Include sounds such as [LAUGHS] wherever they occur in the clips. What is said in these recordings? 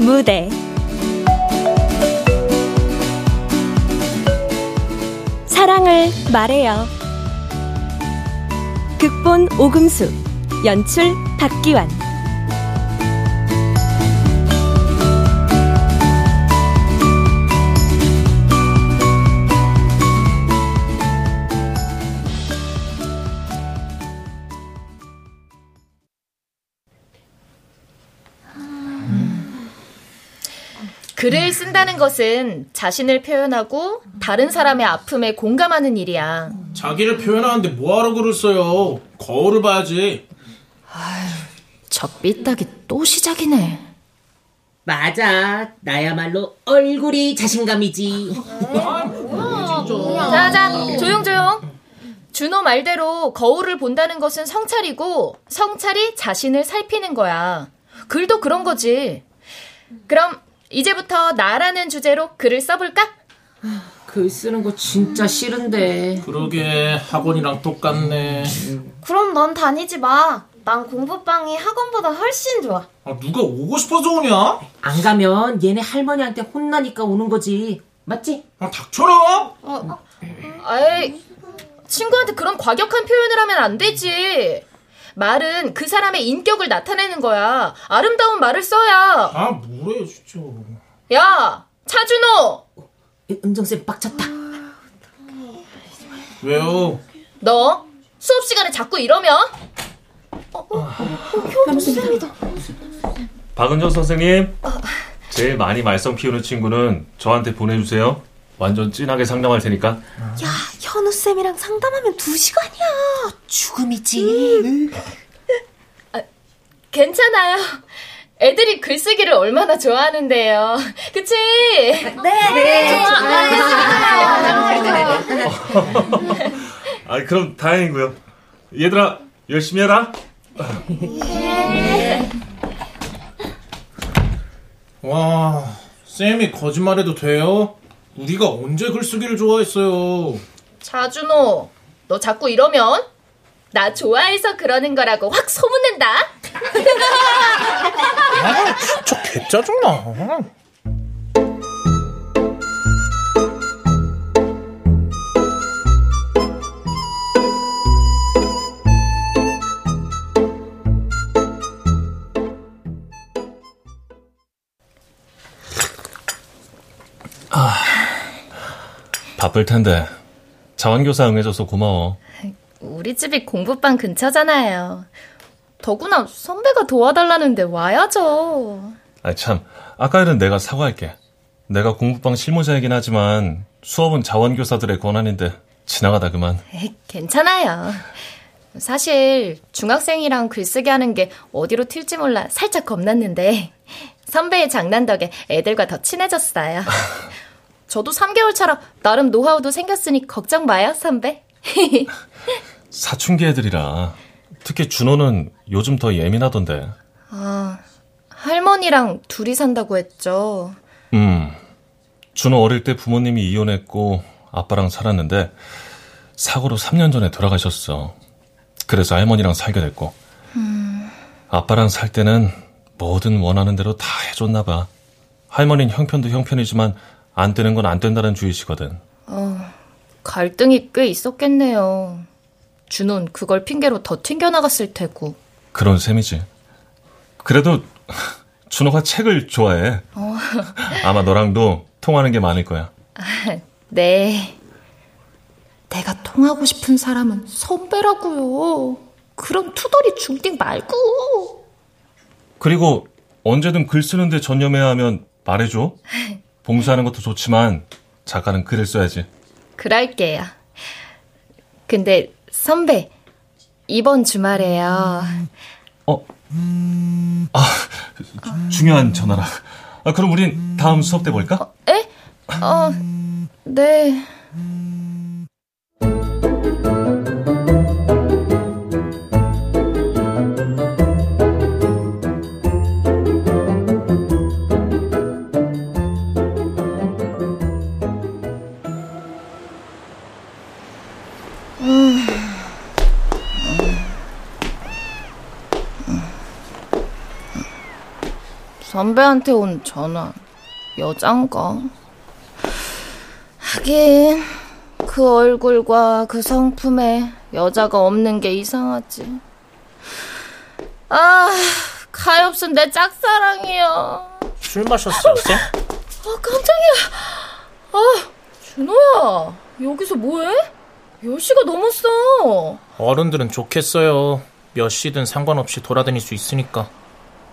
무대 사랑을 말해요. 극본 오금수 연출 박기환 글을 쓴다는 것은 자신을 표현하고 다른 사람의 아픔에 공감하는 일이야. 자기를 표현하는데 뭐하러 글을 써요? 거울을 봐야지. 아휴, 저 삐딱이 또 시작이네. 맞아. 나야말로 얼굴이 자신감이지. 자자, 조용조용. 준호 말대로 거울을 본다는 것은 성찰이고 성찰이 자신을 살피는 거야. 글도 그런 거지. 그럼 이제부터 나라는 주제로 글을 써볼까? 글 쓰는 거 진짜 싫은데. 그러게 학원이랑 똑같네. 그럼 넌 다니지 마. 난 공부방이 학원보다 훨씬 좋아. 아, 누가 오고 싶어서 오냐? 안 가면 얘네 할머니한테 혼나니까 오는 거지. 맞지? 아, 닥쳐라! 어, 아이, 친구한테 그런 과격한 표현을 하면 안 되지. 말은 그 사람의 인격을 나타내는 거야. 아름다운 말을 써야. 아, 뭐래, 진짜. 야, 차준호! 은정쌤 빡쳤다. 왜요? 너 수업 시간에 자꾸 이러면? 어, 어, 어, 효도쌤이다. 박은정 선생님, 제일 많이 말썽 피우는 친구는 저한테 보내주세요. 완전 진하게 상담할 테니까. 야, 현우 쌤이랑 상담하면 두 시간이야. 죽음이지. 음. 아, 괜찮아요. 애들이 글쓰기를 얼마나 좋아하는데요. 그치? 네, 네. 아, 그럼 다행이고요. 얘들아, 열심히 해라. 예. 와, 쌤이 거짓말해도 돼요? 우리가 언제 글쓰기를 좋아했어요? 차준호, 너 자꾸 이러면 나 좋아해서 그러는 거라고 확 소문낸다. 아, 진짜 개짜증나. 바쁠 텐데 자원교사 응해줘서 고마워. 우리 집이 공부방 근처잖아요. 더구나 선배가 도와달라는데 와야죠. 아 참, 아까 일은 내가 사과할게. 내가 공부방 실무자이긴 하지만 수업은 자원교사들의 권한인데 지나가다 그만. 에이, 괜찮아요. 사실 중학생이랑 글쓰기 하는 게 어디로 튈지 몰라 살짝 겁났는데 선배의 장난 덕에 애들과 더 친해졌어요. [LAUGHS] 저도 3개월 차라 나름 노하우도 생겼으니 걱정 마요, 선배. [LAUGHS] 사춘기 애들이라 특히 준호는 요즘 더 예민하던데. 아, 할머니랑 둘이 산다고 했죠. 음, 준호 어릴 때 부모님이 이혼했고 아빠랑 살았는데 사고로 3년 전에 돌아가셨어. 그래서 할머니랑 살게 됐고. 음... 아빠랑 살 때는 뭐든 원하는 대로 다 해줬나 봐. 할머니는 형편도 형편이지만 안 되는 건 안 된다는 주의시거든. 어, 갈등이 꽤 있었겠네요. 준호는 그걸 핑계로 더 튕겨나갔을 테고. 그런 셈이지. 그래도 [LAUGHS] 준호가 책을 좋아해. 어. [LAUGHS] 아마 너랑도 통하는 게 많을 거야. [LAUGHS] 네. 내가 통하고 싶은 사람은 선배라고요. 그럼 투덜이 중딩 말고. 그리고 언제든 글 쓰는데 전념해야 하면 말해줘. 봉사하는 것도 좋지만 작가는 글을 써야지. 그럴게요. 근데 선배 이번 주말에요. 어? 아 중요한 전화라. 아, 그럼 우린 다음 수업 때 볼까? 어, 에? 어, 네. 선배한테 온 전화 여잔가? 하긴 그 얼굴과 그 성품에 여자가 없는 게 이상하지. 아, 가엾은 내 짝사랑이야. 술 마셨어요, 쌤? 아, 깜짝이야. 아, 준호야, 여기서 뭐해? 10시가 넘었어. 어른들은 좋겠어요. 몇 시든 상관없이 돌아다닐 수 있으니까.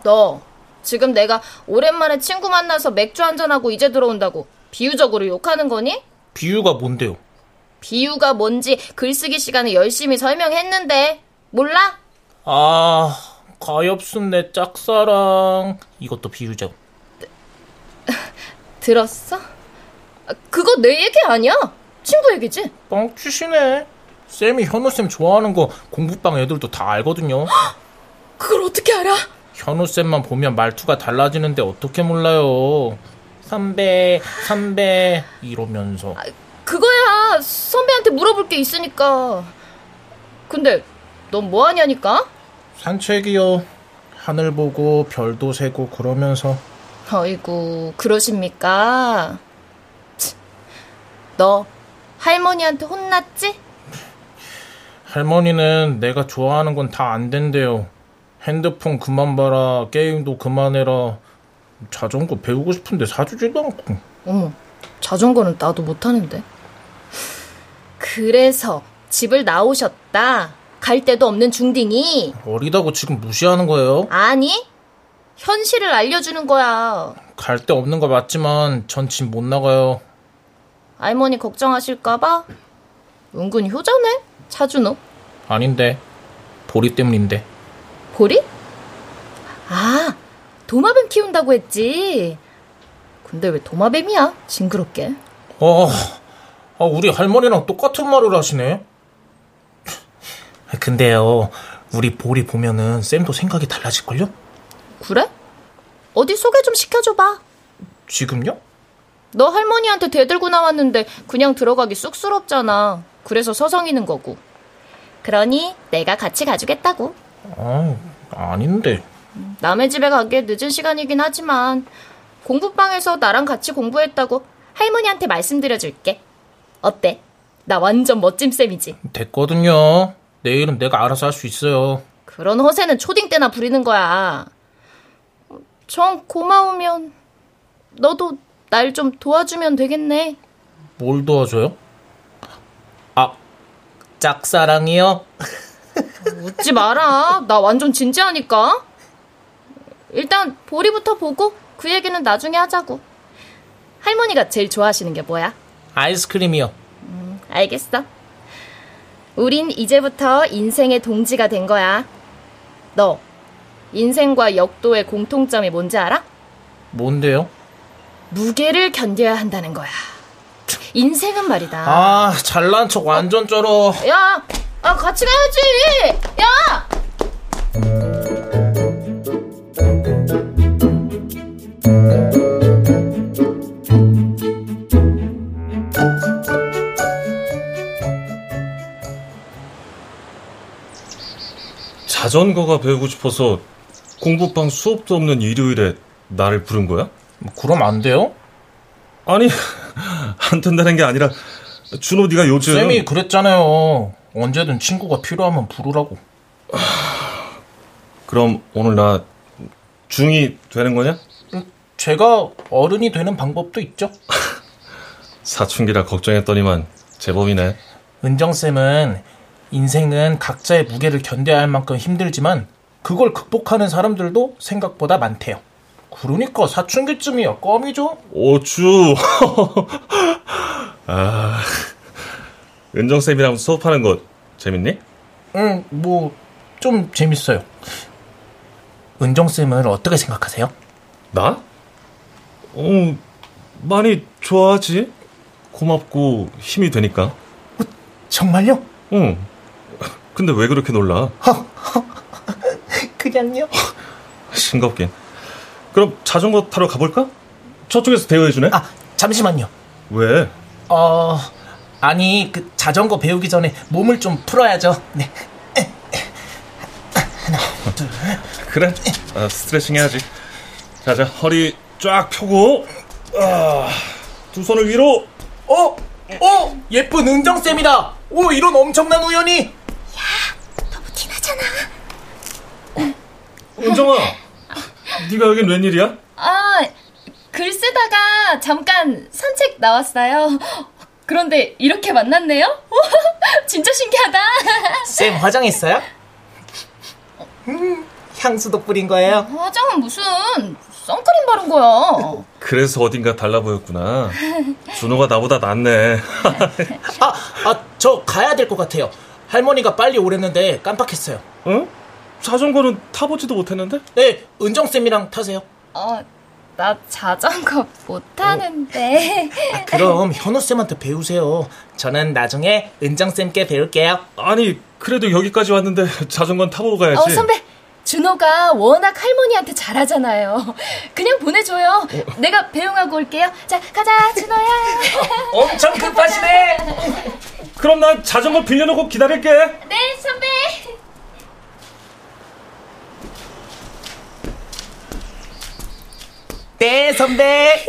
너, 지금 내가 오랜만에 친구 만나서 맥주 한잔하고 이제 들어온다고 비유적으로 욕하는 거니? 비유가 뭔데요? 비유가 뭔지 글쓰기 시간에 열심히 설명했는데, 몰라? 아, 가엾은 내 짝사랑. 이것도 비유죠. [LAUGHS] 들었어? 아, 그거 내 얘기 아니야. 친구 얘기지? 뻥치시네. 쌤이 현우쌤 좋아하는 거 공부방 애들도 다 알거든요. [GASPS] 그걸 어떻게 알아? 현우쌤만 보면 말투가 달라지는데 어떻게 몰라요. 선배, 선배, 이러면서. 그거야. 선배한테 물어볼 게 있으니까. 근데 넌 뭐 하냐니까? 산책이요. 하늘 보고 별도 세고 그러면서. 어이구, 그러십니까? 치, 너 할머니한테 혼났지? 할머니는 내가 좋아하는 건 다 안 된대요. 핸드폰 그만 봐라, 게임도 그만해라. 자전거 배우고 싶은데 사주지도 않고. 어머, 자전거는 나도 못하는데. 그래서 집을 나오셨다. 갈 데도 없는 중딩이. 어리다고 지금 무시하는 거예요? 아니, 현실을 알려주는 거야. 갈 데 없는 거 맞지만 전 집 못 나가요. 할머니 걱정하실까봐? 은근 효자네, 차준호. 아닌데. 보리 때문인데. 보리? 아, 도마뱀 키운다고 했지. 근데 왜 도마뱀이야? 징그럽게. 어, 아, 우리 할머니랑 똑같은 말을 하시네. [LAUGHS] 근데요, 우리 보리 보면은 쌤도 생각이 달라질걸요? 그래? 어디 소개 좀 시켜줘봐. 지금요? 너 할머니한테 대들고 나왔는데 그냥 들어가기 쑥스럽잖아. 그래서 서성이는 거고. 그러니 내가 같이 가주겠다고. 아, 아닌데. 남의 집에 가기에 늦은 시간이긴 하지만 공부방에서 나랑 같이 공부했다고 할머니한테 말씀드려줄게. 어때? 나 완전 멋짐 쌤이지. 됐거든요. 내일은 내가 알아서 할 수 있어요. 그런 허세는 초딩 때나 부리는 거야. 정 고마우면 너도 날 좀 도와주면 되겠네. 뭘 도와줘요? 아, 짝사랑이요? [LAUGHS] 웃지 마라. 나 완전 진지하니까. 일단 보리부터 보고 그 얘기는 나중에 하자고. 할머니가 제일 좋아하시는 게 뭐야? 아이스크림이요. 알겠어. 우린 이제부터 인생의 동지가 된 거야. 너 인생과 역도의 공통점이 뭔지 알아? 뭔데요? 무게를 견뎌야 한다는 거야. 인생은 말이다. 아, 잘난 척 완전 쩔어. 야, 아 같이 가야지. 야. 자전거가 배우고 싶어서 공부방 수업도 없는 일요일에 나를 부른 거야? 그럼 안 돼요? 아니, [LAUGHS] 안 된다는 게 아니라 준호 네가 요즘 쌤이 그랬잖아요. 언제든 친구가 필요하면 부르라고. 그럼 오늘 나 중이 되는 거냐? 제가 어른이 되는 방법도 있죠. [LAUGHS] 사춘기라 걱정했더니만 제법이네. 은정쌤은 인생은 각자의 무게를 견뎌야 할 만큼 힘들지만 그걸 극복하는 사람들도 생각보다 많대요. 그러니까 사춘기쯤이야 껌이죠. 오쭈. [LAUGHS] 아, 은정쌤이랑 수업하는 거 재밌니? 응, 뭐 좀 재밌어요. 은정쌤을 어떻게 생각하세요? 나? 어, 많이 좋아하지. 고맙고 힘이 되니까. 정말요? 응. 근데 왜 그렇게 놀라? 그냥요? 싱겁긴. 그럼 자전거 타러 가볼까? 저쪽에서 대여해주네? 아, 잠시만요. 왜? 어, 아니, 그 자전거 배우기 전에 몸을 좀 풀어야죠. 네. 그래. 아, 스트레칭 해야지. 자, 자, 허리 쫙 펴고, 아, 두 손을 위로. 어? 어? 예쁜 은정 쌤이다. 오, 이런 엄청난 우연이. 은정아, 네가 여긴 웬일이야? 아, 글 쓰다가 잠깐 산책 나왔어요. 그런데 이렇게 만났네요? [LAUGHS] 진짜 신기하다. 쌤 화장했어요? 음, 향수도 뿌린 거예요. 화장은 무슨 선크림 바른 거야. 그래서 어딘가 달라 보였구나. 준호가 나보다 낫네. [LAUGHS] 아, 아, 저 가야 될 것 같아요. 할머니가 빨리 오랬는데 깜빡했어요. 응? 자전거는 타보지도 못했는데? 네, 은정쌤이랑 타세요. 어, 나 자전거 못 타는데. 아, 그럼 현우 쌤한테 배우세요. 저는 나중에 은정 쌤께 배울게요. 아니, 그래도 여기까지 왔는데 자전거는 타보고 가야지. 어, 선배. 준호가 워낙 할머니한테 잘하잖아요. 그냥 보내줘요. 내가 배웅하고 올게요. 자, 가자, 준호야. 엄청 급하시네. [LAUGHS] 그럼 난 자전거 빌려놓고 기다릴게. 네, 선배. 네, 선배.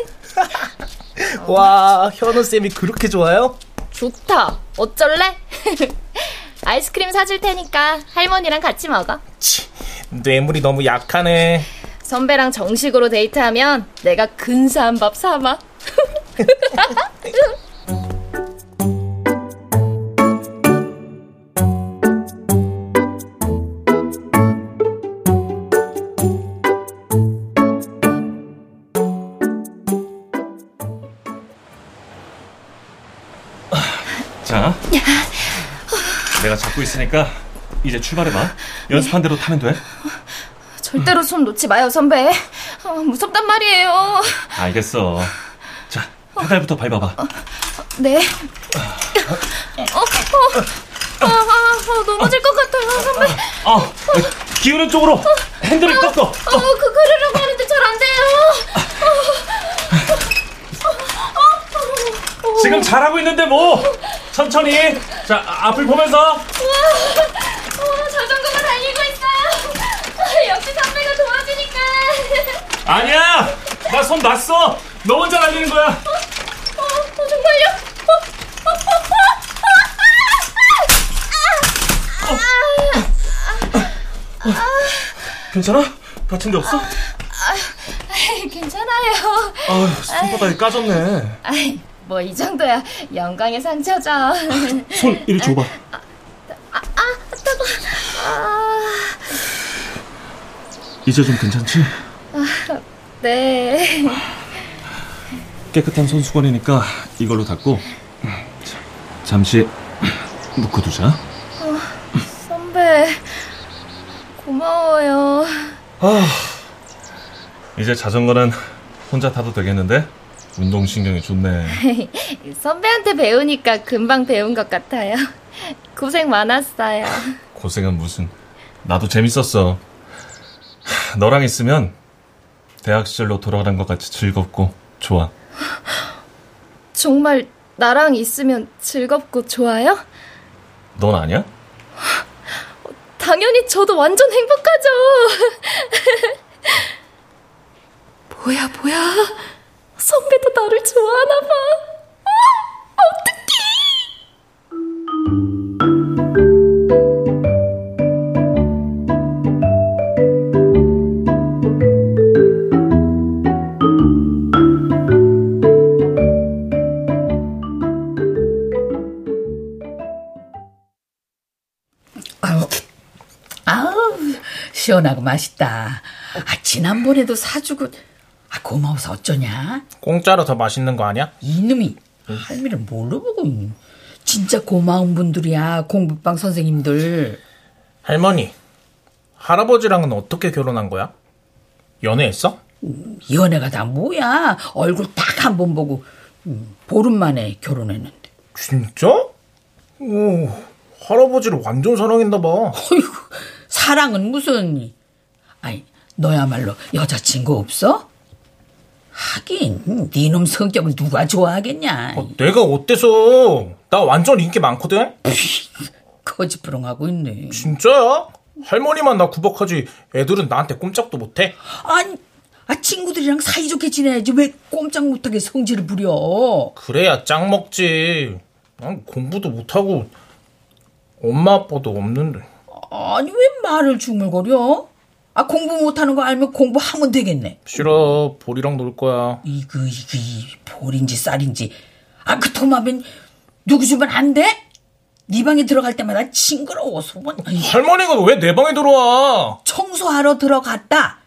[LAUGHS] 와, 현우 쌤이 그렇게 좋아요? 좋다. 어쩔래? [LAUGHS] 아이스크림 사줄 테니까 할머니랑 같이 먹어. 치, 뇌물이 너무 약하네. 선배랑 정식으로 데이트하면 내가 근사한 밥 사마. [LAUGHS] 있으니까 이제 출발해봐. 연습한 대로 타면 돼. 절대로 손 놓지 마요, 선배. 어, 무섭단 말이에요. 알겠어. 자, 페달부터 밟아봐. 네. 어, 어, 아, 아, 아, 넘어질 것 같아요, 선배. 어, 기우는 쪽으로 핸들을 꺾어. 어, 그 그러려고 하는데 잘 안 돼요. 지금 잘하고 있는데 뭐. 천천히. 자, 앞을 보면서. 어, 자전거가 달리고 있어요. 역시 선배가 도와주니까. 아니야. 나손 놨어. 너 혼자 달리는 거야. 어, 어, 정말요? 어, 어, 어, 어, 괜찮아? 다친 데 없어? 아, 괜찮아요. 아, 손바닥이 까졌네. 아이, 뭐 이 정도야 영광의 상처죠. 손 이리 줘봐. 이제 좀 괜찮지? 네. 깨끗한 손수건이니까 이걸로 닦고 자, 잠시 묵혀두자. 선배, 고마워요. 이제 자전거는 혼자 타도 되겠는데? 운동신경이 좋네. [LAUGHS] 선배한테 배우니까 금방 배운 것 같아요. [LAUGHS] 고생 많았어요. 고생은 무슨. 나도 재밌었어. 하, 너랑 있으면 대학 시절로 돌아가는 것 같이 즐겁고 좋아. [LAUGHS] 정말 나랑 있으면 즐겁고 좋아요? 넌 아니야? 당연히 저도 완전 행복하죠. 뭐야, 뭐야. 선배도 나를 좋아하나 봐. 아, 시원하고 맛있다. 아 지난번에도 사주고 아 고마워서 어쩌냐? 공짜로 더 맛있는 거 아니야? 이놈이 할미를 뭘로 보고 있니? 진짜 고마운 분들이야 공부방 선생님들. 할머니, 할아버지랑은 어떻게 결혼한 거야? 연애했어? 연애가 다 뭐야? 얼굴 딱 한 번 보고 음, 보름 만에 결혼했는데. 진짜? 오, 할아버지를 완전 사랑했나 봐. 어이구 사랑은 무슨? 아니 너야말로 여자친구 없어? 하긴 네놈 성격을 누가 좋아하겠냐? 어, 내가 어때서? 나 완전 인기 많거든? [LAUGHS] 거짓부렁하고 있네. 진짜야? 할머니만 나 구박하지 애들은 나한테 꼼짝도 못해? 아니, 아, 친구들이랑 사이좋게 지내야지. 왜 꼼짝 못하게 성질을 부려? 그래야 짱 먹지. 난 공부도 못하고 엄마 아빠도 없는데. 아니, 왜 말을 중물거려? 아, 공부 못하는 거 알면 공부하면 되겠네. 싫어. 보리랑 놀 거야. 이거, 이거, 이 볼인지 쌀인지. 아, 그 도마뱀 누구 주면 안 돼? 네 방에 들어갈 때마다 징그러워, 소문. 할머니가 왜 내 방에 들어와? 청소하러 들어갔다.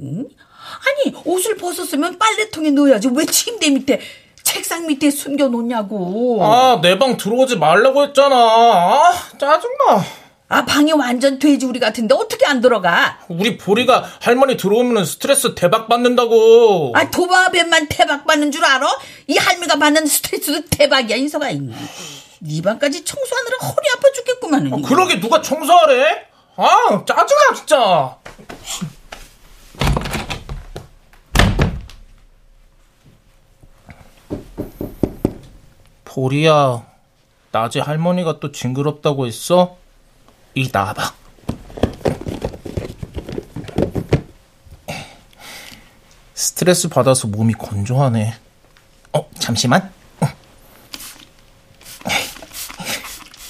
응? 아니, 옷을 벗었으면 빨래통에 넣어야지. 왜 침대 밑에, 책상 밑에 숨겨놓냐고. 아, 내 방 들어오지 말라고 했잖아. 아, 짜증나. 아, 방이 완전 돼지우리 같은데 어떻게 안 들어가? 우리 보리가 할머니 들어오면 스트레스 대박 받는다고. 아, 도마뱀만 대박 받는 줄 알아? 이 할미가 받는 스트레스도 대박이야, 인서가. 네 방까지 청소하느라 허리 아파 죽겠구만. 아, 그러게 누가 청소하래? 아, 짜증나, 진짜. 보리야, 낮에 할머니가 또 징그럽다고 했어? 이 나와봐. 스트레스 받아서 몸이 건조하네. 어, 잠시만.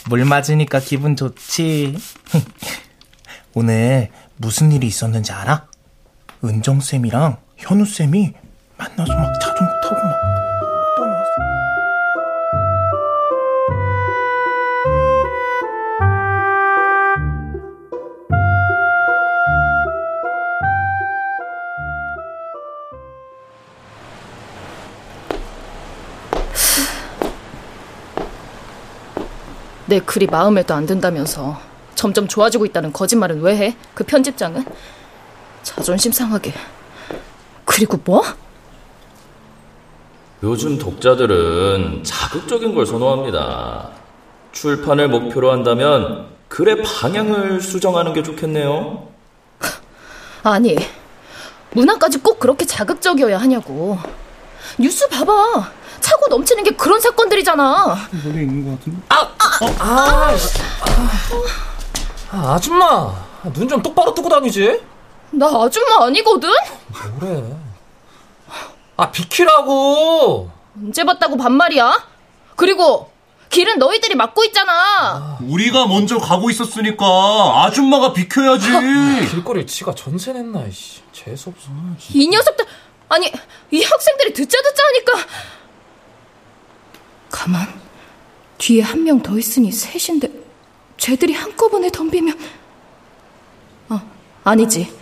물 맞으니까 기분 좋지. 오늘 무슨 일이 있었는지 알아? 은정쌤이랑 현우쌤이 만나서 막 자전거 타고 막 내 글이 마음에도 안 든다면서 점점 좋아지고 있다는 거짓말은 왜 해? 그 편집장은? 자존심 상하게. 그리고 뭐? 요즘 독자들은 자극적인 걸 선호합니다. 출판을 목표로 한다면 글의 방향을 수정하는 게 좋겠네요. 아니, 문학까지 꼭 그렇게 자극적이어야 하냐고. 뉴스 봐봐. 차고 넘치는 게 그런 사건들이잖아. 머리 있는 것 같은데? 아, 아, 아, 아 줌마, 눈 좀 똑바로 뜨고 다니지. 나 아줌마 아니거든? 뭐래? 아, 비키라고! 언제 봤다고 반말이야? 그리고 길은 너희들이 막고 있잖아. 우리가 먼저 가고 있었으니까 아줌마가 비켜야지. [LAUGHS] 길거리 지가 전세 냈나, 이씨. 재수없어. 이 녀석들, 아니, 이 학생들이 듣자 듣자 하니까. 가만. 뒤에 한 명 더 있으니 셋인데, 쟤들이 한꺼번에 덤비면. 어, 아니지.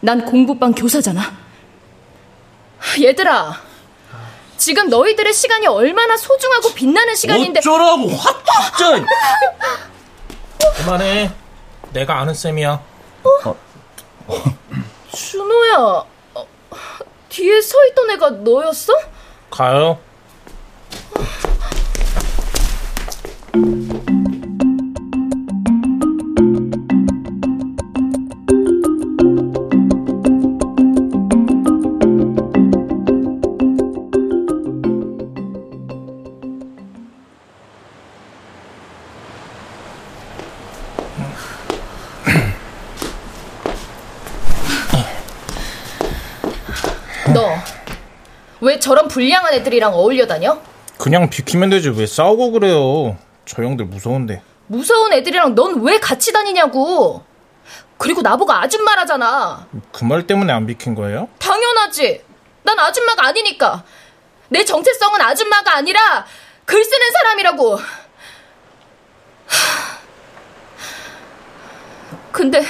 난 공부방 교사잖아. 얘들아, 지금 너희들의 시간이 얼마나 소중하고 빛나는 시간인데. 어쩌라고, 확, 진짜! 그만해. 내가 아는 쌤이야. 준호야, 어, 뒤에 서 있던 애가 너였어? 가요. 불량한 애들이랑 어울려 다녀? 그냥 비키면 되지. 왜 싸우고 그래요. 저 형들 무서운데. 무서운 애들이랑 넌 왜 같이 다니냐고. 그리고 나보고 아줌마라잖아. 그 말 때문에 안 비킨 거예요? 당연하지. 난 아줌마가 아니니까. 내 정체성은 아줌마가 아니라 글 쓰는 사람이라고. 하... 근데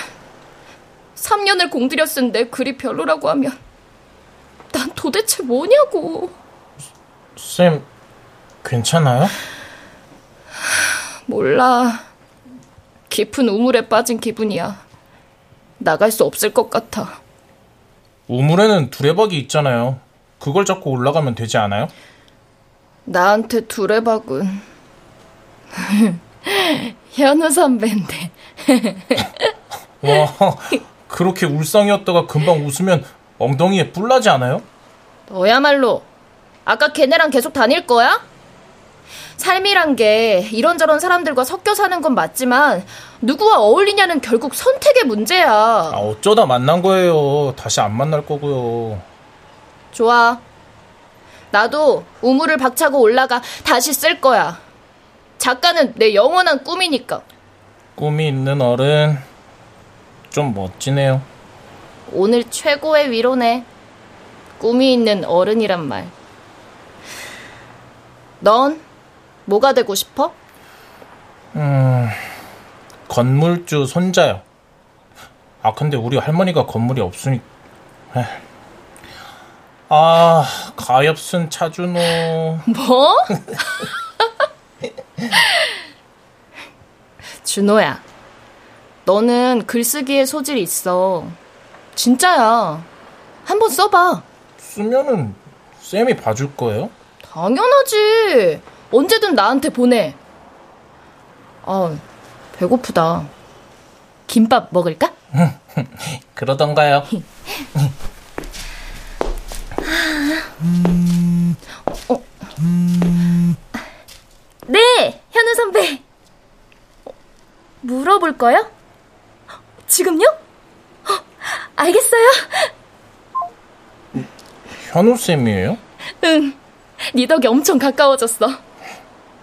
3년을 공들여 쓴 내 글이 별로라고 하면 난 도대체 뭐냐고. 쌤, 괜찮아요? 몰라. 깊은 우물에 빠진 기분이야. 나갈 수 없을 것 같아. 우물에는 두레박이 있잖아요. 그걸 잡고 올라가면 되지 않아요? 나한테 두레박은 [LAUGHS] 현우 선배인데. [LAUGHS] 와, 그렇게 울상이었다가 금방 웃으면 엉덩이에 뿔나지 않아요? 너야말로 아까 걔네랑 계속 다닐 거야? 삶이란 게 이런저런 사람들과 섞여 사는 건 맞지만 누구와 어울리냐는 결국 선택의 문제야. 아, 어쩌다 만난 거예요. 다시 안 만날 거고요. 좋아. 나도 우물을 박차고 올라가 다시 쓸 거야. 작가는 내 영원한 꿈이니까. 꿈이 있는 어른 좀 멋지네요. 오늘 최고의 위로네. 꿈이 있는 어른이란 말. 넌 뭐가 되고 싶어? 음, 건물주 손자요. 아, 근데 우리 할머니가 건물이 없으니. 에휴. 아, 가엾은 차준호. [LAUGHS] 뭐? [LAUGHS] 준호야, 너는 글쓰기에 소질이 있어. 진짜야. 한번 써봐. 쓰면은 쌤이 봐줄 거예요? 당연하지. 언제든 나한테 보내. 아, 배고프다. 김밥 먹을까? [LAUGHS] 그러던가요. [LAUGHS] 어. 네, 현우 선배. 어, 물어볼 거요? 지금요? 어, 알겠어요. 현우 쌤이에요? 응. 네 덕에 엄청 가까워졌어.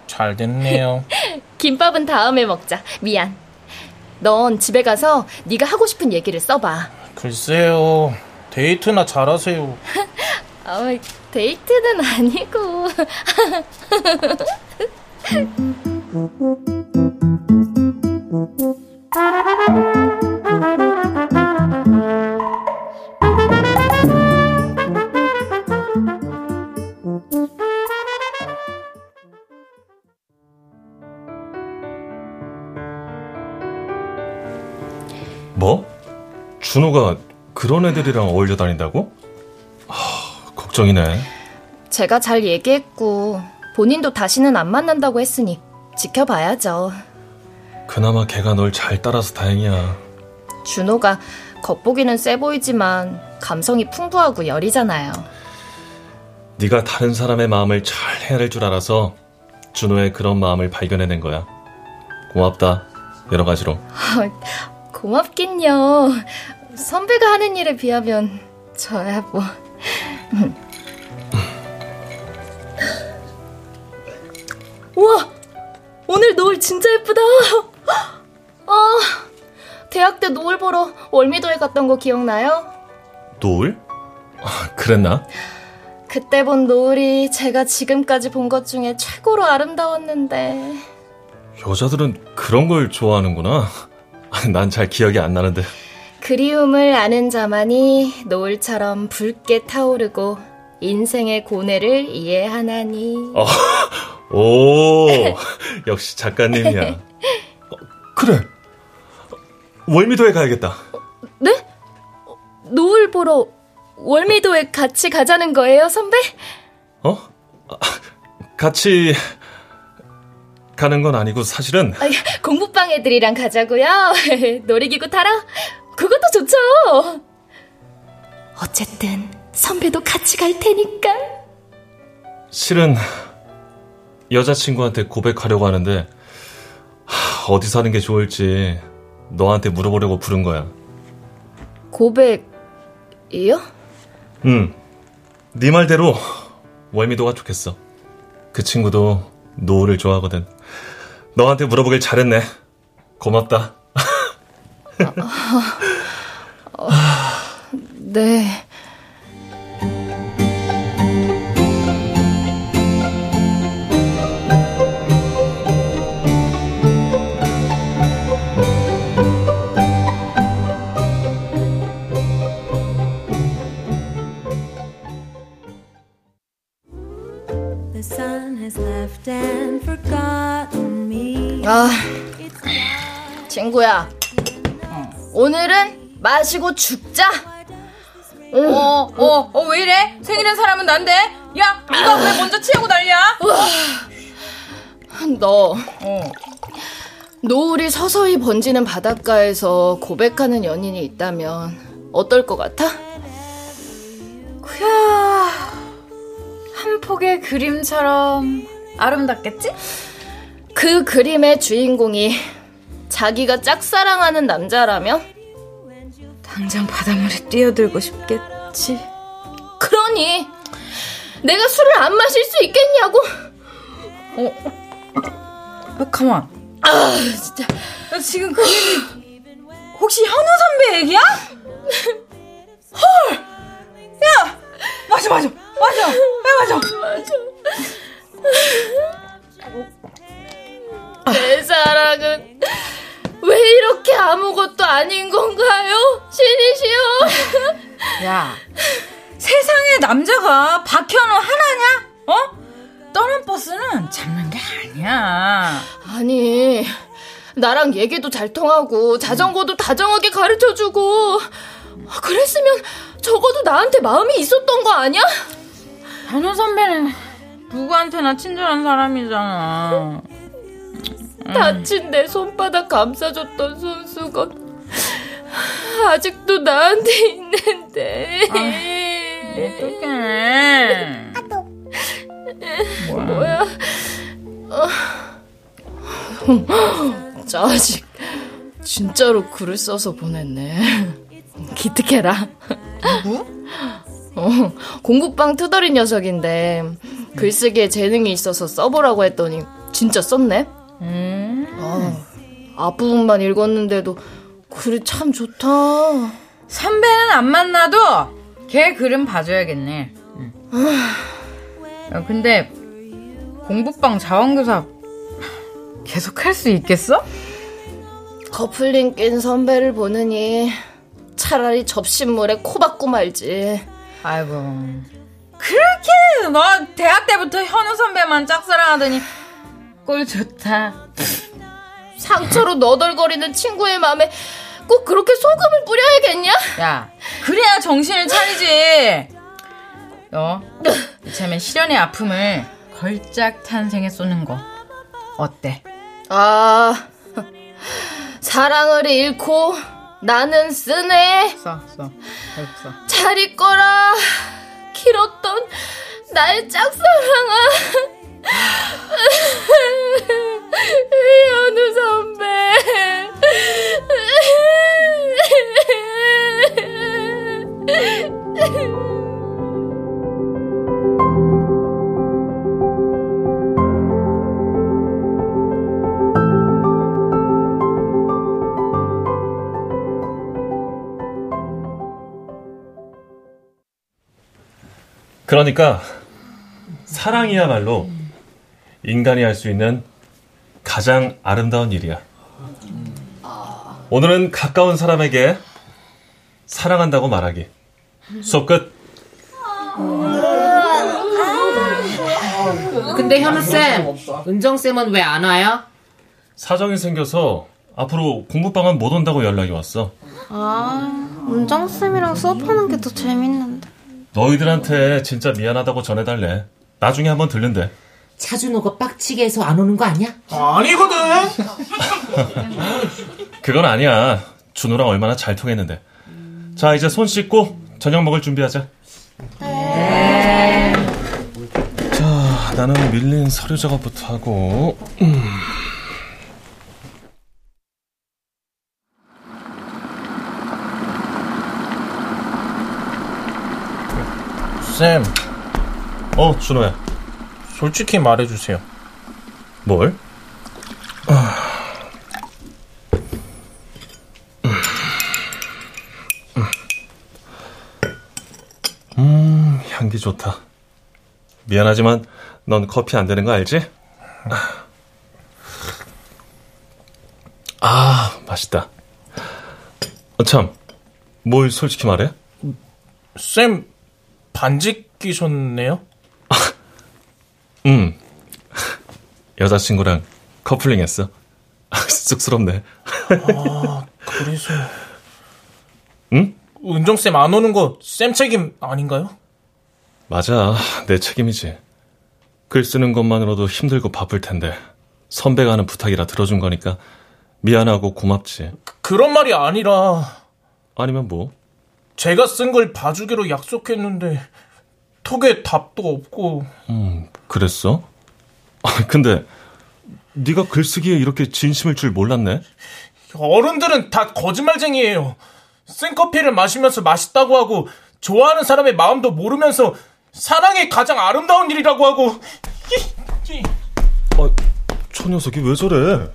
잘 됐네요. [LAUGHS] 김밥은 다음에 먹자. 미안. 넌 집에 가서 네가 하고 싶은 얘기를 써봐. 글쎄요. 데이트나 잘하세요. [LAUGHS] 어, 데이트는 아니고. [LAUGHS] 준호가 그런 애들이랑 어울려 다닌다고? 하, 걱정이네. 제가 잘 얘기했고 본인도 다시는 안 만난다고 했으니 지켜봐야죠. 그나마 걔가 널 잘 따라서 다행이야. 준호가 겉보기는 세 보이지만 감성이 풍부하고 여리잖아요. 네가 다른 사람의 마음을 잘 헤아릴 줄 알아서 준호의 그런 마음을 발견해낸 거야. 고맙다. 여러 가지로. [LAUGHS] 고맙긴요. 선배가 하는 일에 비하면 저야 뭐. 우와! 오늘 노을 진짜 예쁘다! 아, 대학 때 노을 보러 월미도에 갔던 거 기억나요? 노을? 아, 그랬나? 그때 본 노을이 제가 지금까지 본 것 중에 최고로 아름다웠는데. 여자들은 그런 걸 좋아하는구나. 난 잘 기억이 안 나는데. 그리움을 아는 자만이 노을처럼 붉게 타오르고 인생의 고뇌를 이해하나니. 어, [LAUGHS] 오, 역시 작가님이야. 어, 그래. 월미도에 가야겠다. 네? 노을 보러 월미도에 같이 가자는 거예요, 선배? 어? 같이 가는 건 아니고 사실은 아, 공부방 애들이랑 가자고요. [LAUGHS] 놀이기구 타러? 그것도 좋죠. 어쨌든 선배도 같이 갈 테니까. 실은 여자친구한테 고백하려고 하는데 하, 어디서 하는 게 좋을지 너한테 물어보려고 부른 거야. 고백이요? 응. 네 말대로 월미도가 좋겠어. 그 친구도 노을을 좋아하거든. 너한테 물어보길 잘했네. 고맙다. 어, 네. 아, 친구야. 오늘은 마시고 죽자. 어, 어, 어, 왜 이래? 생일인 사람은 난데? 야, 네가 왜 먼저 취하고 난리야? 너, 어. 노을이 서서히 번지는 바닷가에서 고백하는 연인이 있다면 어떨 것 같아? 그야, 한 폭의 그림처럼 아름답겠지? 그 그림의 주인공이 자기가 짝사랑하는 남자라면 당장 바닷물에 뛰어들고 싶겠지. 뻔히. 내가 술을 안 마실 수 있겠냐고. 어, 가만. 아, 진짜. 나 지금 그 얘기 혹시 현우 선배 얘기야? 헐! 야! 맞아, 맞아. 맞아. 야, 맞아. 맞아. 내 사랑은 왜 이렇게 아무것도 아닌 건가요? 신이시여. [LAUGHS] 야, 세상에 남자가 박현우 하나냐? 어? 떠난 버스는 잡는 게 아니야. 아니, 나랑 얘기도 잘 통하고 자전거도 다정하게 가르쳐주고 그랬으면 적어도 나한테 마음이 있었던 거 아니야? 현우 선배는 누구한테나 친절한 사람이잖아. 다친 내 손바닥 감싸줬던 손수건. 아직도 나한테 있는데. 어떡해. 뭐야? 어. 짜식 진짜로 글을 써서 보냈네. 기특해라. 누구? 어, 공부방 투덜이 녀석인데 글쓰기에 재능이 있어서 써보라고 했더니 진짜 썼네 음. 아, 앞부분만 읽었는데도 글이 참 좋다. 선배는 안 만나도 걔 글은 봐줘야겠네. 응. 야, 근데 공부방 자원교사 계속 할 수 있겠어? 커플링 낀 선배를 보느니 차라리 접신물에 코 박고 말지. 아이고. 그렇게 너 대학 때부터 현우 선배만 짝사랑하더니 꼴 좋다. 상처로 너덜거리는 친구의 마음에 꼭 그렇게 소금을 뿌려야겠냐? 야, 그래야 정신을 차리지. 너 이참에 실연의 아픔을 걸작 탄생에 쏘는 거 어때? 아, 사랑을 잃고 나는 쓰네. 써, 써, 써. 잘 있거라. 길었던 나의 짝사랑아. 현우 선배. 그러니까 사랑이야말로 인간이 할 수 있는 가장 아름다운 일이야. 오늘은 가까운 사람에게 사랑한다고 말하기. 수업 끝. 근데 현우 쌤, 은정 쌤은 왜 안 와요? 사정이 생겨서 앞으로 공부방은 못 온다고 연락이 왔어. 아, 은정 쌤이랑 수업하는 게 더 재밌는데. 너희들한테 진짜 미안하다고 전해달래. 나중에 한번 들른대. 차준호가 빡치게 해서 안 오는 거 아니야? 아니거든. 그건 아니야. 준호랑 얼마나 잘 통했는데. 자, 이제 손 씻고 저녁 먹을 준비하자. 네. 자, 나는 밀린 서류 작업부터 하고. 음. 쌤, 어, 준호야. 솔직히 말해주세요. 뭘? 음, 향기 좋다. 미안하지만 넌 커피 안 되는 거 알지? 아, 맛있다. 어, 참, 뭘 솔직히 말해? 쌤, 반지 끼셨네요? 음, [LAUGHS] 여자친구랑 커플링 했어. [LAUGHS] 쑥스럽네. 아, 그래서. 응? 은정쌤 안 오는 거 쌤 책임 아닌가요? 맞아, 내 책임이지. 글 쓰는 것만으로도 힘들고 바쁠 텐데 선배가 하는 부탁이라 들어준 거니까 미안하고 고맙지. 그 런 말이 아니라 아니면 뭐? 제가 쓴 걸 봐주기로 약속했는데 톡에 답도 없고. 음, 그랬어? 아, 근데 네가 글쓰기에 이렇게 진심일 줄 몰랐네. 어른들은 다 거짓말쟁이에요. 쓴 커피를 마시면서 맛있다고 하고 좋아하는 사람의 마음도 모르면서 사랑이 가장 아름다운 일이라고 하고. 아, 저 녀석이 왜 저래?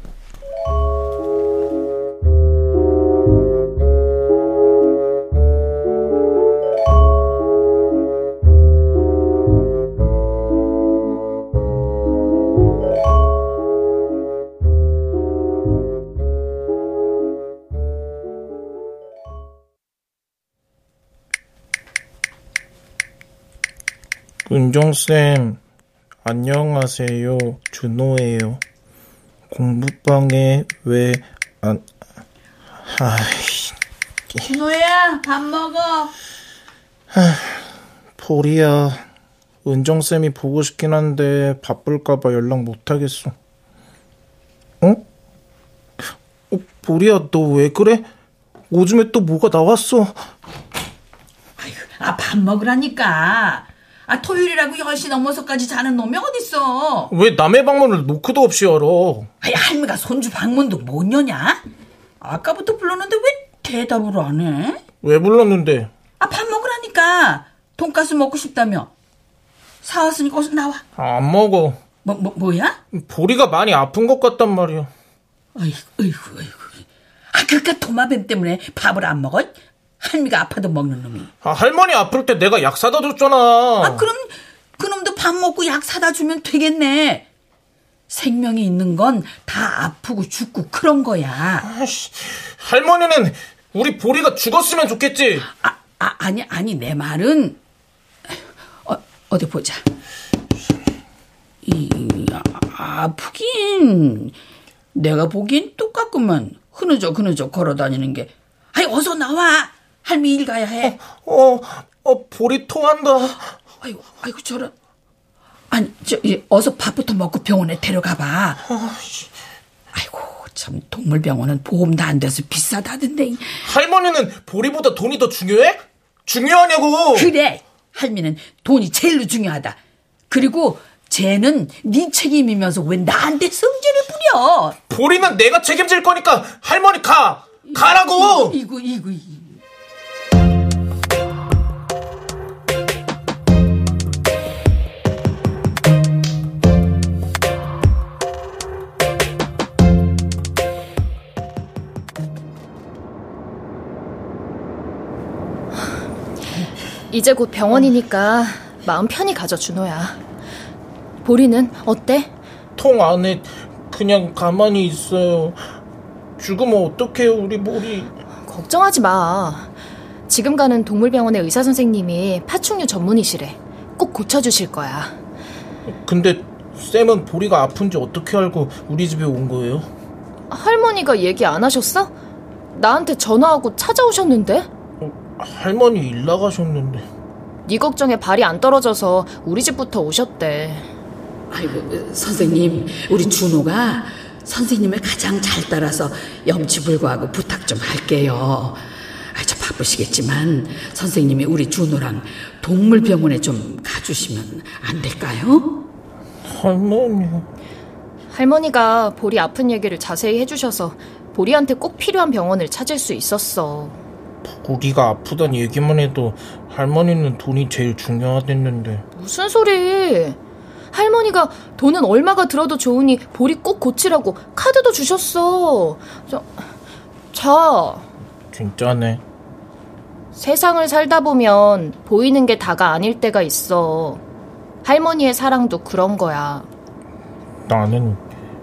은정쌤, 안녕하세요. 준호예요. 공부방에 왜 안, 아이, 준호야, 밥 먹어. 보리야. 은정쌤이 보고 싶긴 한데 바쁠까봐 연락 못하겠어. 어? 어 보리야, 너 왜 그래? 오줌에 또 뭐가 나왔어? 아, 밥 먹으라니까. 아, 토요일이라고 10시 넘어서까지 자는 놈이 어딨어. 왜 남의 방문을 노크도 없이 열어? 아니, 할미가 손주 방문도 못 여냐? 아까부터 불렀는데 왜 대답을 안 해? 왜 불렀는데? 아, 밥 먹으라니까. 돈가스 먹고 싶다며. 사왔으니까 어서 나와. 아, 안 먹어. 뭐, 뭐, 뭐야? 보리가 많이 아픈 것 같단 말이야. 아이고, 아이고, 아이고. 아, 그니까 도마뱀 때문에 밥을 안 먹어? 할미가 아파도 먹는 놈이. 아, 할머니 아플 때 내가 약 사다 줬잖아. 아, 그럼 그놈도 밥 먹고 약 사다 주면 되겠네. 생명이 있는 건 다 아프고 죽고 그런 거야. 아씨, 할머니는 우리 보리가 죽었으면 좋겠지. 아, 아 아니 아니 내 말은 어, 어디 보자. 이 아, 아프긴 내가 보기엔 똑같구만. 흐느적 흐느적 걸어다니는 게. 아니 어서 나와. 할미 일 가야 해. 어, 어, 보리 토한다. 아이고, 아이고 저런. 아니, 저, 이, 어서 밥부터 먹고 병원에 데려가 봐. 아이고, 참 동물병원은 보험도 안 돼서 비싸다던데. 할머니는 보리보다 돈이 더 중요해? 중요하냐고. 그래. 할미는 돈이 제일로 중요하다. 그리고 쟤는 네 책임이면서 왜 나한테 성질을 부려? 보리는 내가 책임질 거니까 할머니 가. 가라고. 이구 이구 이 이제 곧 병원이니까 마음 편히 가져, 준호야. 보리는 어때? 통 안에 그냥 가만히 있어요. 죽으면 어떡해요, 우리 보리. 걱정하지 마. 지금 가는 동물병원의 의사 선생님이 파충류 전문이시래. 꼭 고쳐주실 거야. 근데 쌤은 보리가 아픈지 어떻게 알고 우리 집에 온 거예요? 할머니가 얘기 안 하셨어? 나한테 전화하고 찾아오셨는데? 할머니 일 나가셨는데. 네 걱정에 발이 안 떨어져서 우리 집부터 오셨대. 아이고 선생님, 우리 준호가 선생님을 가장 잘 따라서 염치불구하고 부탁 좀 할게요. 아, 저 바쁘시겠지만 선생님이 우리 준호랑 동물병원에 좀 가주시면 안 될까요? 할머니. 할머니가 보리 아픈 얘기를 자세히 해주셔서 보리한테 꼭 필요한 병원을 찾을 수 있었어. 보리가 아프단 얘기만 해도 할머니는 돈이 제일 중요하댔는데. 무슨 소리? 할머니가 돈은 얼마가 들어도 좋으니 보리 꼭 고치라고 카드도 주셨어. 저, 자. 진짜네. 세상을 살다 보면 보이는 게 다가 아닐 때가 있어. 할머니의 사랑도 그런 거야. 나는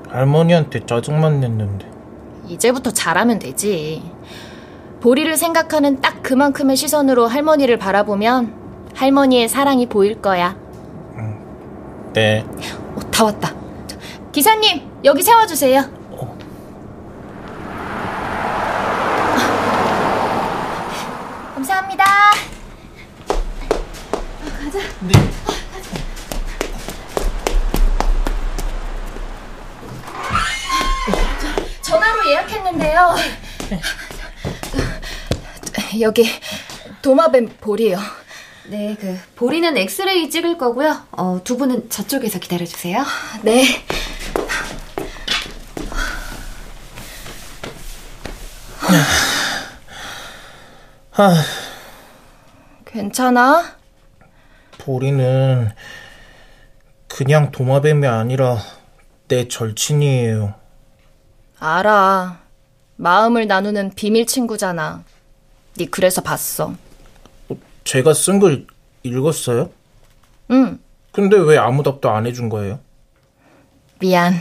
할머니한테 짜증만 냈는데. 이제부터 잘하면 되지. 보리를 생각하는 딱 그만큼의 시선으로 할머니를 바라보면 할머니의 사랑이 보일 거야. 네. 어, 다 왔다. 기사님, 여기 세워주세요. 감사합니다. 가자. 네. 전화로 예약했는데요. 여기 도마뱀 볼이요. 네, 그 보리는 엑스레이 찍을 거고요. 어, 두 분은 저쪽에서 기다려 주세요. 네. 아, 괜찮아? 보리는 그냥 도마뱀이 아니라 내 절친이에요. 알아. 마음을 나누는 비밀 친구잖아. 네 그래서 봤어. 제가 쓴 걸 읽었어요? 응. 근데 왜 아무 답도 안 해준 거예요? 미안.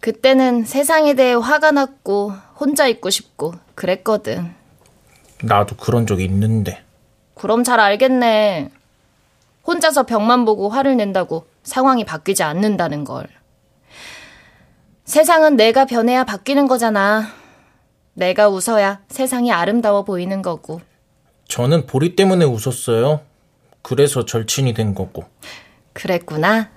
그때는 세상에 대해 화가 났고 혼자 있고 싶고 그랬거든. 나도 그런 적 있는데. 그럼 잘 알겠네. 혼자서 벽만 보고 화를 낸다고 상황이 바뀌지 않는다는 걸. 세상은 내가 변해야 바뀌는 거잖아. 내가 웃어야 세상이 아름다워 보이는 거고. 저는 보리 때문에 웃었어요. 그래서 절친이 된 거고. 그랬구나.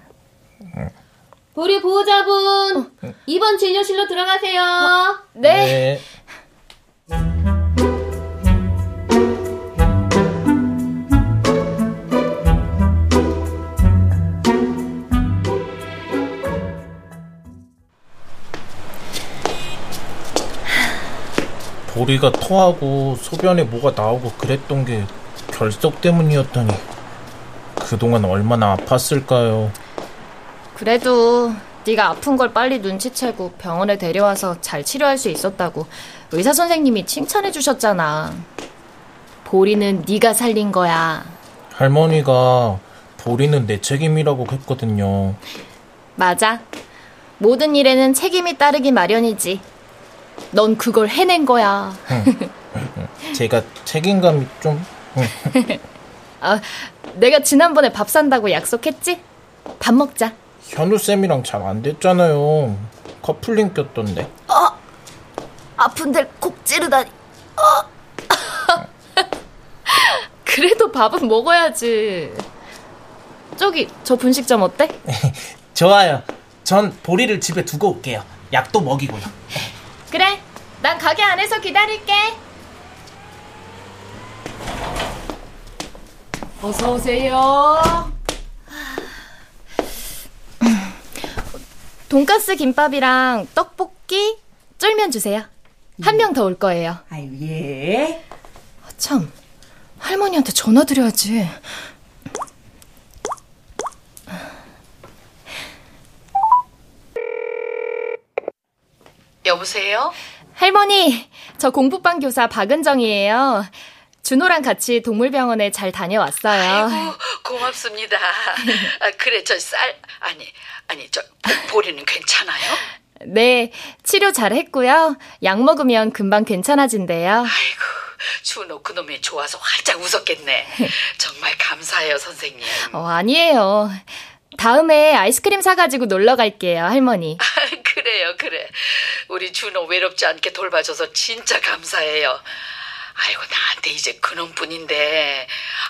보리 보호자분, 이번 진료실로 들어가세요. 네. 보리가 토하고 소변에 뭐가 나오고 그랬던 게 결석 때문이었다니. 그동안 얼마나 아팠을까요? 그래도 네가 아픈 걸 빨리 눈치채고 병원에 데려와서 잘 치료할 수 있었다고 의사 선생님이 칭찬해 주셨잖아. 보리는 네가 살린 거야. 할머니가 보리는 내 책임이라고 했거든요. 맞아. 모든 일에는 책임이 따르기 마련이지. 넌 그걸 해낸 거야. 제가 책임감이 좀. [LAUGHS] 아, 내가 지난번에 밥 산다고 약속했지? 밥 먹자. 현우 쌤이랑 잘 안 됐잖아요. 커플링 꼈던데. 어! 아픈 데를 콕 찌르다니. 어! [LAUGHS] 그래도 밥은 먹어야지. 저기, 저 분식점 어때? [LAUGHS] 좋아요. 전 보리를 집에 두고 올게요. 약도 먹이고요. 그래, 난 가게 안에서 기다릴게. 어서 오세요. 돈가스 김밥이랑 떡볶이, 쫄면 주세요. 한 명 더 올 거예요. 아유, 예. 참, 할머니한테 전화 드려야지. 여보세요? 할머니, 저 공부방 교사 박은정이에요. 준호랑 같이 동물병원에 잘 다녀왔어요. 아이고, 고맙습니다. 아, 그래, 저 쌀, 아니, 아니, 저, 보리는 괜찮아요? 네, 치료 잘 했고요. 약 먹으면 금방 괜찮아진대요. 아이고, 준호 그놈이 좋아서 활짝 웃었겠네. [LAUGHS] 정말 감사해요, 선생님. 어, 아니에요. 다음에 아이스크림 사가지고 놀러 갈게요, 할머니. [LAUGHS] 그래요, 그래. 우리 준호 외롭지 않게 돌봐줘서 진짜 감사해요. 아이고, 나한테 이제 그놈뿐인데.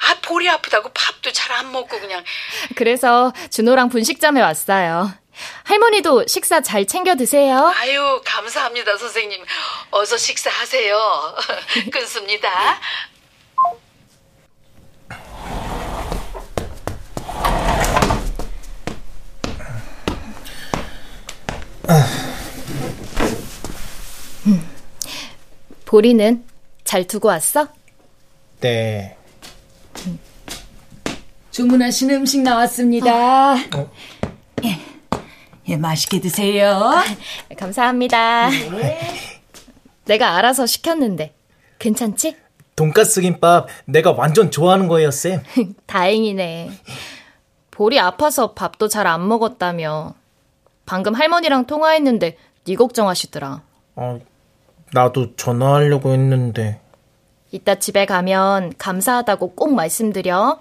아, 볼이 아프다고 밥도 잘 안 먹고 그냥. 그래서 준호랑 분식점에 왔어요. 할머니도 식사 잘 챙겨 드세요. 아유, 감사합니다, 선생님. 어서 식사하세요. [LAUGHS] 끊습니다. 음. 보리는 잘 두고 왔어? 네. 주문하신 음식 나왔습니다. 예. 예, 맛있게 드세요. [LAUGHS] 감사합니다. 내가 알아서 시켰는데 괜찮지? 돈가스 김밥 내가 완전 좋아하는 거예요, 쌤. [LAUGHS] 다행이네. 볼이 아파서 밥도 잘 안 먹었다며. 방금 할머니랑 통화했는데 네 걱정하시더라. 아, 나도 전화하려고 했는데. 이따 집에 가면 감사하다고 꼭 말씀드려.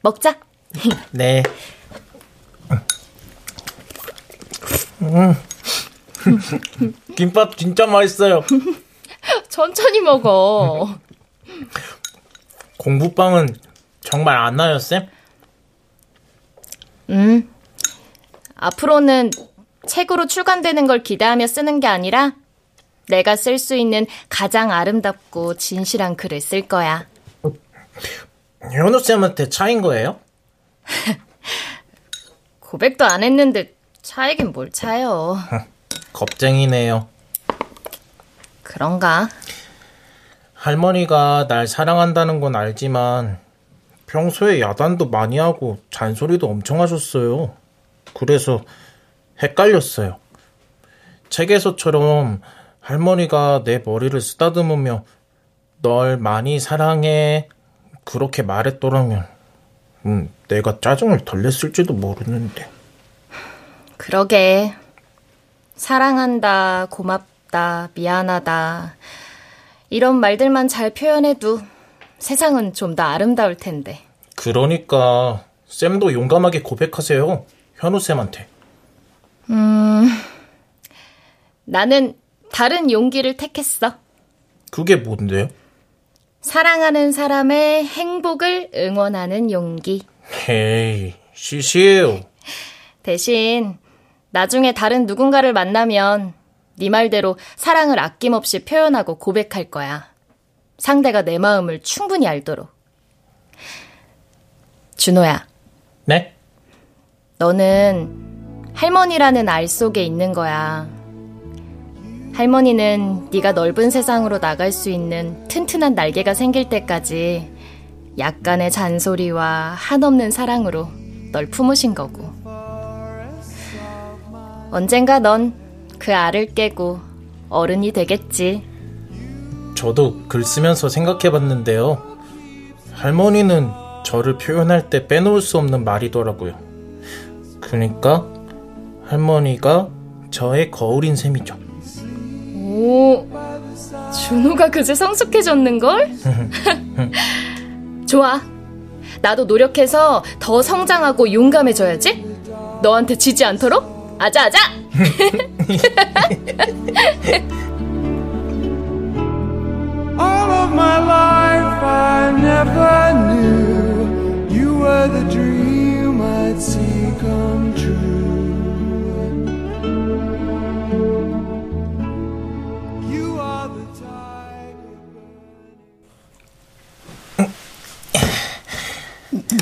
먹자. [LAUGHS] 네. 음. 김밥 진짜 맛있어요. [LAUGHS] 천천히 먹어. [LAUGHS] 공부방은 정말 안 와요, 쌤? 음. 앞으로는 책으로 출간되는 걸 기대하며 쓰는 게 아니라 내가 쓸 수 있는 가장 아름답고 진실한 글을 쓸 거야. 현우 쌤한테 차인 거예요? [LAUGHS] 고백도 안 했는데 차이긴 뭘 차요. [LAUGHS] 겁쟁이네요. 그런가? 할머니가 날 사랑한다는 건 알지만 평소에 야단도 많이 하고 잔소리도 엄청 하셨어요. 그래서 헷갈렸어요. 책에서처럼 할머니가 내 머리를 쓰다듬으며 널 많이 사랑해 그렇게 말했더라면 음, 내가 짜증을 덜 냈을지도 모르는데. 그러게. 사랑한다, 고맙다, 미안하다. 이런 말들만 잘 표현해도 세상은 좀 더 아름다울 텐데. 그러니까 쌤도 용감하게 고백하세요. 현우 쌤한테. 음, 나는 다른 용기를 택했어. 그게 뭔데요? 사랑하는 사람의 행복을 응원하는 용기. 헤이, 시시해요. 대신 나중에 다른 누군가를 만나면 네 말대로 사랑을 아낌없이 표현하고 고백할 거야. 상대가 내 마음을 충분히 알도록. 준호야. 네? 너는 할머니라는 알 속에 있는 거야. 할머니는 네가 넓은 세상으로 나갈 수 있는 튼튼한 날개가 생길 때까지 약간의 잔소리와 한없는 사랑으로 널 품으신 거고. 언젠가 넌 그 알을 깨고 어른이 되겠지. 저도 글 쓰면서 생각해 봤는데요. 할머니는 저를 표현할 때 빼놓을 수 없는 말이더라고요. 그러니까 할머니가 저의 거울인 셈이죠. 오, 준호가 그제 성숙해졌는걸? [LAUGHS] 좋아. 나도 노력해서 더 성장하고 용감해져야지. 너한테 지지 않도록. 아자, 아자! [LAUGHS] All of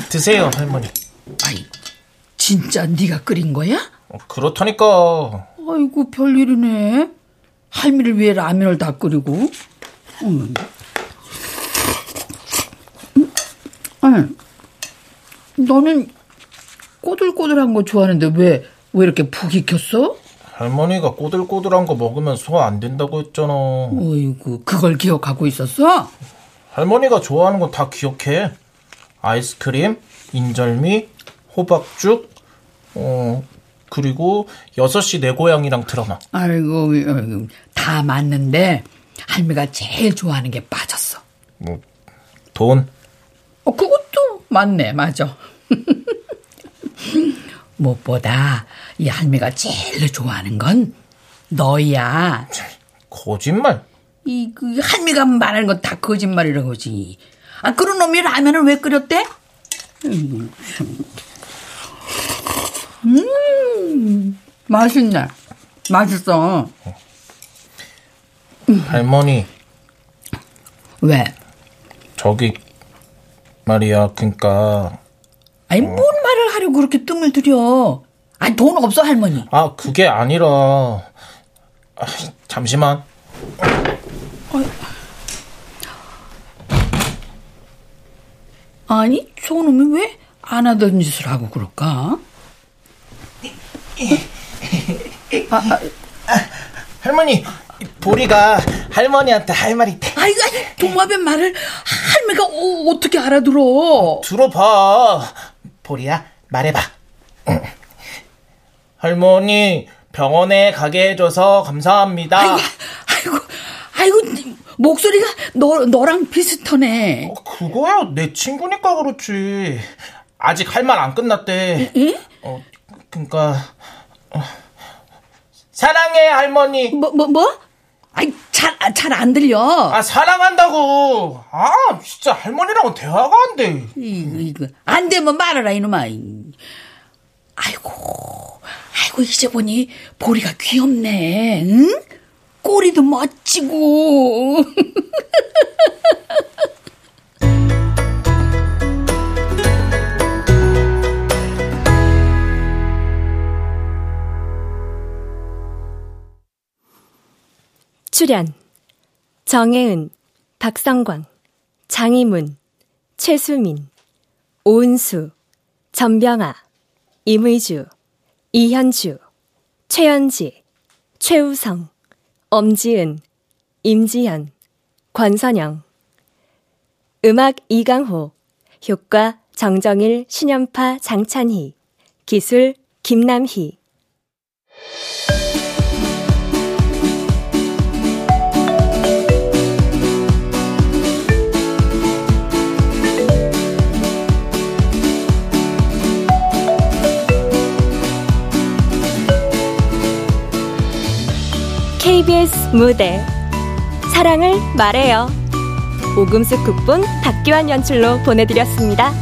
드세요, 할머니. 아이, 진짜 네가 끓인 거야? 어, 그렇다니까. 아이고 별일이네. 할미를 위해 라면을 다 끓이고. 음. 아니, 너는 꼬들꼬들한 거 좋아하는데 왜, 왜 이렇게 푹 익혔어? 할머니가 꼬들꼬들한 거 먹으면 소화 안 된다고 했잖아. 어이구, 그걸 기억하고 있었어? 할머니가 좋아하는 건 다 기억해. 아이스크림, 인절미, 호박죽, 어, 그리고 6시 내 고향이랑 드라마. 아이고, 아이고, 다 맞는데, 할미가 제일 좋아하는 게 빠졌어. 뭐, 돈? 어, 그것도 맞네, 맞아. [LAUGHS] 무엇보다 이 할미가 제일 좋아하는 건 너야. 거짓말? 이, 그, 할미가 말하는 건 다 거짓말이란 거지. 아, 그런 놈이 라면을 왜 끓였대? 음, 음 맛있네. 맛있어. 할머니. 왜? 저기, 말이야, 그니까. 아니, 뭔 말을 하려고 그렇게 뜸을 들여. 아니, 돈 없어, 할머니. 아, 그게 아니라. 아, 잠시만. 아니, 저놈이 왜 안 하던 짓을 하고 그럴까? 아, 아, 할머니, 보리가 할머니한테 할 말이 있대. 아이고, 동화변 말을 할머니가 어, 어떻게 알아들어? 들어봐. 보리야, 말해봐. 할머니, 병원에 가게 해줘서 감사합니다. 아이고, 아이고, 아이고 목소리가 너, 너랑 비슷하네. 어, 그거야, 내 친구니까 그렇지. 아직 할 말 안 끝났대. 응? 어, 그니까, 어. 사랑해, 할머니. 뭐, 뭐, 뭐? 아이, 잘, 잘 안 들려. 아, 사랑한다고. 아, 진짜 할머니랑은 대화가 안 돼. 이거, 이거. 안 되면 말하라, 이놈아. 아이고, 아이고, 이제 보니 보리가 귀엽네, 응? 꼬리도 멋지고. [LAUGHS] 출연 정혜은, 박성광, 장희문, 최수민, 오은수, 전병아, 임의주, 이현주, 최연지, 최우성, 엄지은, 임지현, 권선영. 음악 이강호, 효과 정정일, 신연파 장찬희, 기술 김남희. KBS 무대 사랑을 말해요. 오금숙 국분 박기환 연출로 보내드렸습니다.